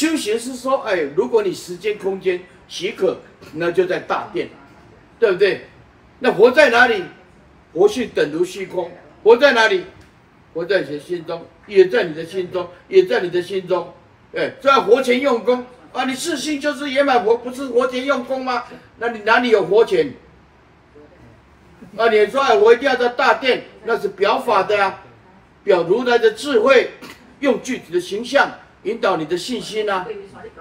修行是说，哎，如果你时间空间许可，那就在大殿，对不对？那佛在哪里？佛性等如虚空，佛在哪里？佛在你的心中，也在你的心中，也在你的心中。哎，在佛前用功啊！你自信就是圆满佛，不是佛前用功吗？那你哪里有佛前？啊，你说哎，我一定要在大殿，那是表法的啊，表如来的智慧，用具体的形象引导你的信心啊，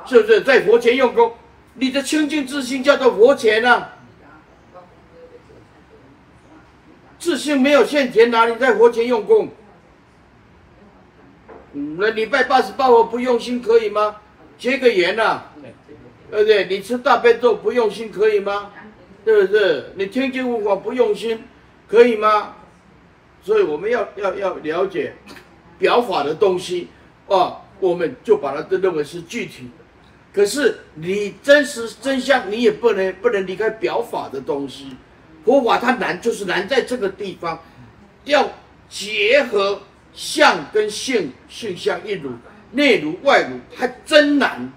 是不是？在佛前用功，你的清净自信叫做佛前啊。自信没有现前，哪里在佛前用功？那礼拜八十八佛不用心可以吗？结个缘呐、啊，对不对？你吃大悲咒不用心可以吗？是不是？你听经闻法不用心可以吗？所以我们要要要了解表法的东西啊，我们就把它都认为是具体的。可是你真实真相，你也不能不能离开表法的东西。佛法它难，就是难在这个地方，要结合。相跟性，性相一如，内如外如，还真难。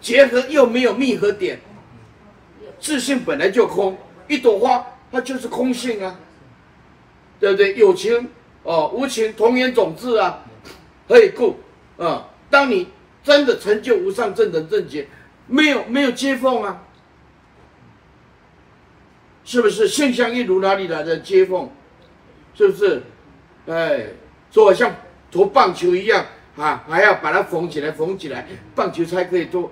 结合又没有密合点，自性本来就空，一朵花它就是空性啊，对不对？有情哦，无情同源种智啊，何以故？啊，当你真的成就无上正等正觉，没有没有接缝啊，是不是？性相一如哪里来的接缝？是不是？哎，做像投棒球一样啊，还要把它缝起来，缝起来，棒球才可以投。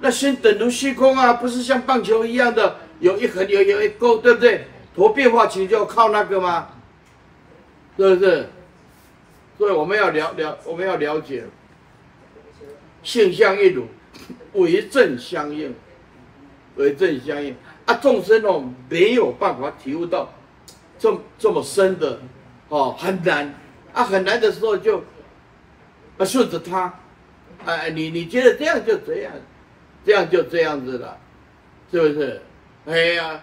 那心等如虚空啊，不是像棒球一样的有一横有有一勾，对不对？投变化球就要靠那个吗？是不是？所以我们要了了，我们要了解，性相一如，为正相应，为正相应啊！众生哦，没有办法体悟到这这么深的。哦，很难啊，很难的时候就啊顺着他，哎，你你觉得这样就这样，这样就这样子了，是不是？哎呀。